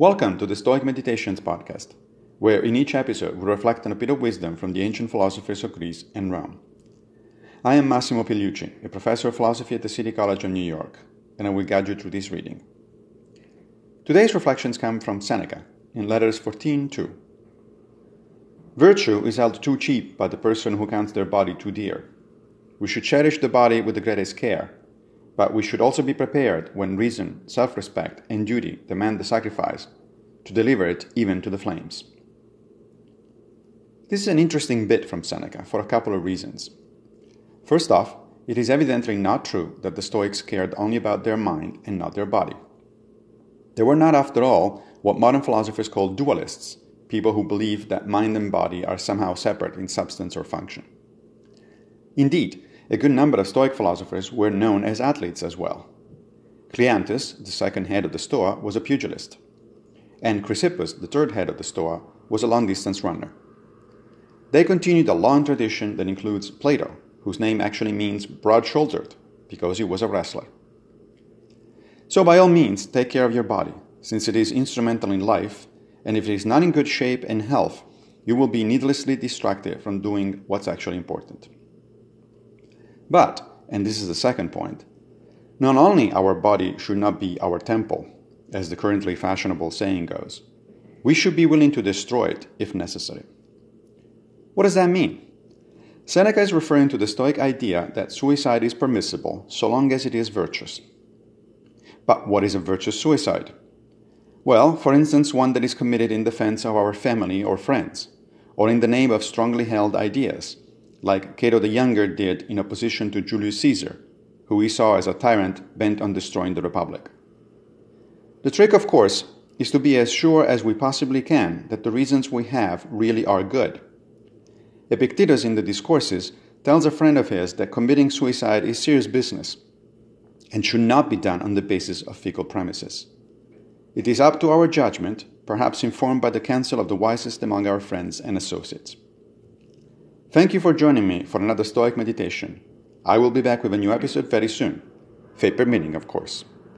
Welcome to the Stoic Meditations podcast, where in each episode we reflect on a bit of wisdom from the ancient philosophers of Greece and Rome. I am Massimo Pigliucci, a professor of philosophy at the City College of New York, and I will guide you through this reading. Today's reflections come from Seneca in Letters 14 2. Virtue is held too cheap by the person who counts their body too dear. We should cherish the body with the greatest care but we should also be prepared when reason, self respect, and duty demand the sacrifice to deliver it even to the flames. This is an interesting bit from Seneca for a couple of reasons. First off, it is evidently not true that the Stoics cared only about their mind and not their body. They were not, after all, what modern philosophers call dualists, people who believe that mind and body are somehow separate in substance or function. Indeed, a good number of Stoic philosophers were known as athletes as well. Cleanthes, the second head of the Stoa, was a pugilist, and Chrysippus, the third head of the Stoa, was a long distance runner. They continued a long tradition that includes Plato, whose name actually means broad shouldered because he was a wrestler. So, by all means, take care of your body, since it is instrumental in life, and if it is not in good shape and health, you will be needlessly distracted from doing what's actually important. But, and this is the second point, not only our body should not be our temple, as the currently fashionable saying goes, we should be willing to destroy it if necessary. What does that mean? Seneca is referring to the Stoic idea that suicide is permissible so long as it is virtuous. But what is a virtuous suicide? Well, for instance, one that is committed in defense of our family or friends, or in the name of strongly held ideas, like Cato the Younger did in opposition to Julius Caesar, who he saw as a tyrant bent on destroying the Republic. The trick, of course, is to be as sure as we possibly can that the reasons we have really are good. Epictetus in the Discourses tells a friend of his that committing suicide is serious business and should not be done on the basis of fecal premises. It is up to our judgment, perhaps informed by the counsel of the wisest among our friends and associates. Thank you for joining me for another Stoic meditation. I will be back with a new episode very soon. Fate permitting, of course.